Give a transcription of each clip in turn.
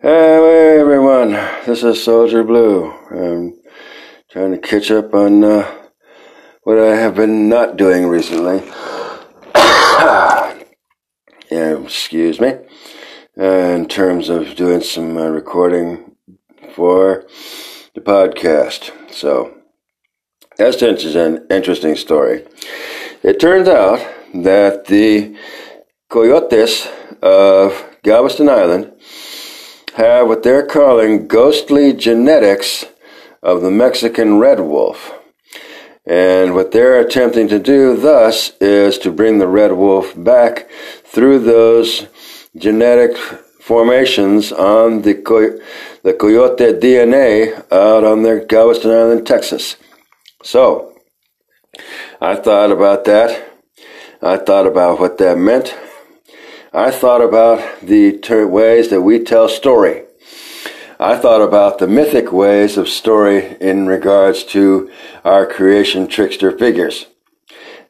Hey everyone, this is Soldier Blue. I'm trying to catch up on uh, what I have been not doing recently. yeah, excuse me. Uh, in terms of doing some uh, recording for the podcast. So, that's an interesting story. It turns out that the coyotes of Galveston Island have what they're calling ghostly genetics of the Mexican red wolf. And what they're attempting to do thus is to bring the red wolf back through those genetic formations on the, coy- the coyote DNA out on their Galveston Island, Texas. So, I thought about that. I thought about what that meant. I thought about the ter- ways that we tell story. I thought about the mythic ways of story in regards to our creation trickster figures.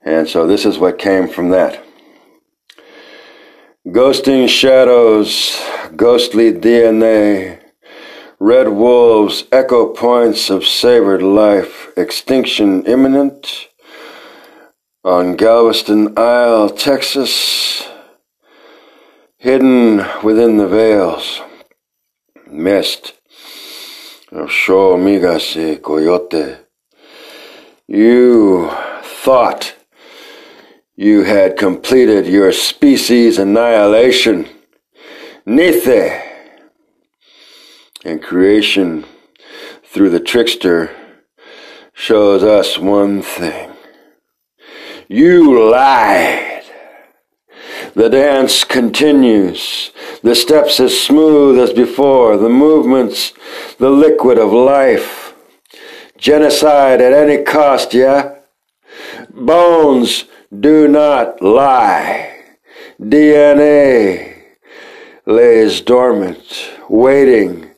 And so this is what came from that. Ghosting shadows, ghostly DNA, red wolves, echo points of savored life, extinction imminent on Galveston Isle, Texas hidden within the veils, mist of Sho Migase Coyote. You thought you had completed your species annihilation. Nithe and creation through the trickster shows us one thing. You lie. The dance continues. The steps as smooth as before. The movements, the liquid of life. Genocide at any cost, yeah? Bones do not lie. DNA lays dormant, waiting.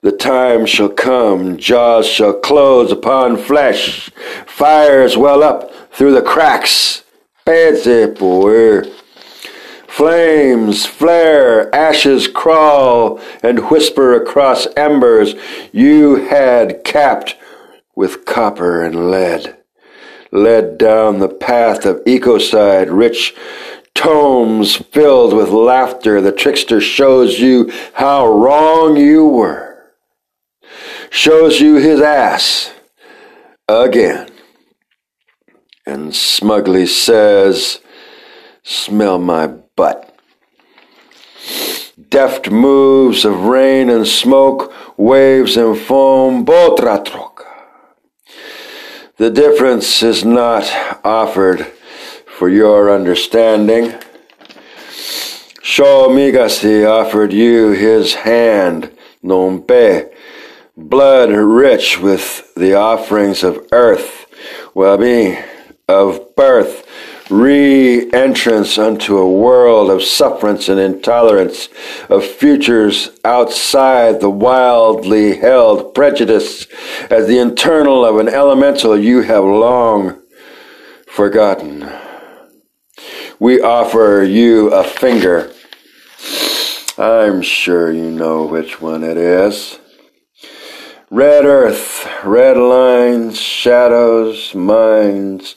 The time shall come, jaws shall close upon flesh, fires well up through the cracks. Pese por Flames flare, ashes crawl, and whisper across embers you had capped with copper and lead. Led down the path of ecocide, rich tomes filled with laughter, the trickster shows you how wrong you were. Shows you his ass again. And smugly says, Smell my but deft moves of rain and smoke, waves and foam, botra troca. The difference is not offered for your understanding. Sho Migasi offered you his hand, Nompe, blood rich with the offerings of earth, well-being, of birth, re-entrance unto a world of sufferance and intolerance, of futures outside the wildly held prejudice as the internal of an elemental you have long forgotten. We offer you a finger. I'm sure you know which one it is. Red earth, red lines, shadows, minds,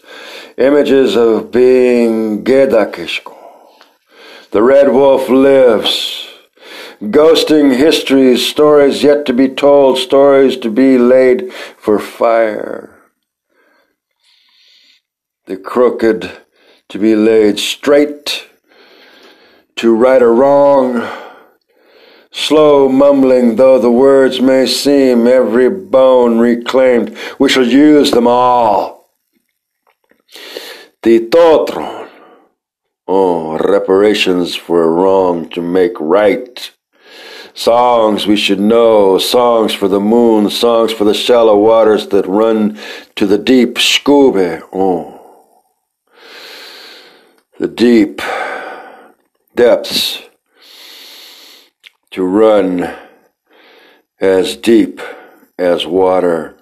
images of being Gedakishko. The red wolf lives, ghosting histories, stories yet to be told, stories to be laid for fire. The crooked to be laid straight, to right a wrong, slow mumbling though the words may seem, every bone reclaimed, we shall use them all. Titotron. Oh, reparations for wrong to make right. Songs we should know, songs for the moon, songs for the shallow waters that run to the deep. scuba. Oh. The deep depths to run as deep as water.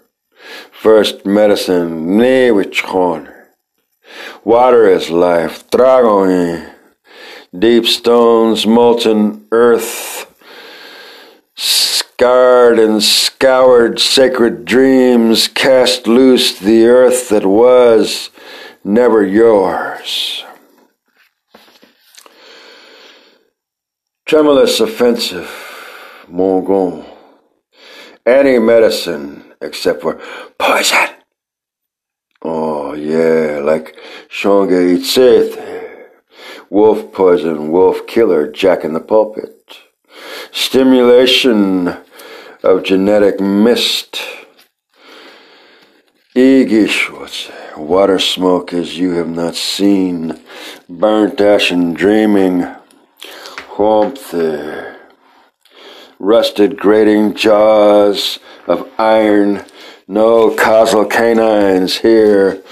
First medicine, ne wichon. Water is life. Dragon. Deep stones, molten earth. Scarred and scoured sacred dreams cast loose the earth that was never yours. Tremulous offensive, Mongon. Any medicine except for poison. Oh yeah, like Shonga Itsith. Wolf poison, wolf killer, jack in the pulpit. Stimulation of genetic mist. Igish, water smoke as you have not seen. Burnt ash and dreaming. Warmth rusted grating jaws of iron, no causal canines here,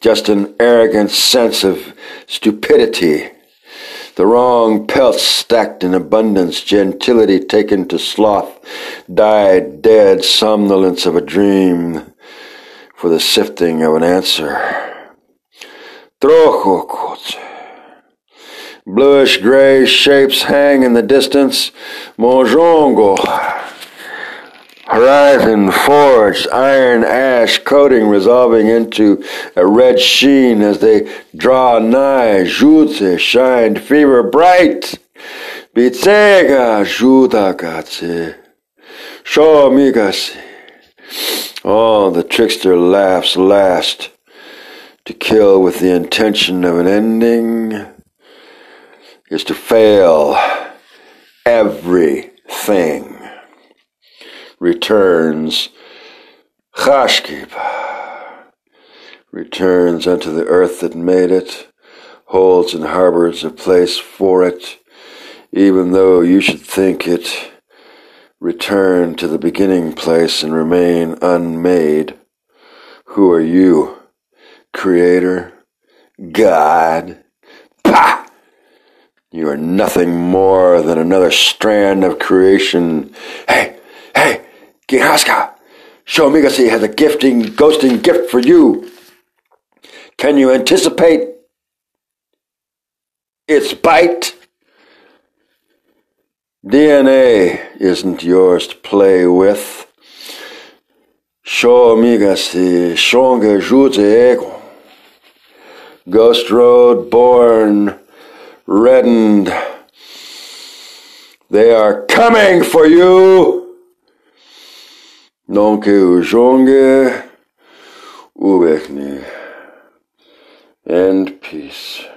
just an arrogant sense of stupidity. The wrong pelts stacked in abundance, gentility taken to sloth, died dead somnolence of a dream for the sifting of an answer. Trochokot. Bluish gray shapes hang in the distance. Mojongo. Horizon forged, iron ash coating resolving into a red sheen as they draw nigh. Jutze shined fever bright. Bitsega judagatse. Shomigase. Oh, the trickster laughs last to kill with the intention of an ending is to fail everything. Returns Chashkib returns unto the earth that made it, holds and harbors a place for it, even though you should think it return to the beginning place and remain unmade. Who are you? Creator? God? Pah! You are nothing more than another strand of creation. Hey, Gihaska, Shomigasi has a gifting, ghosting gift for you. Can you anticipate its bite? DNA isn't yours to play with. Shomigasi, Shonga Jutsu Ghost Road born reddened. They are coming for you. Nonke ujonge ubekni. And peace.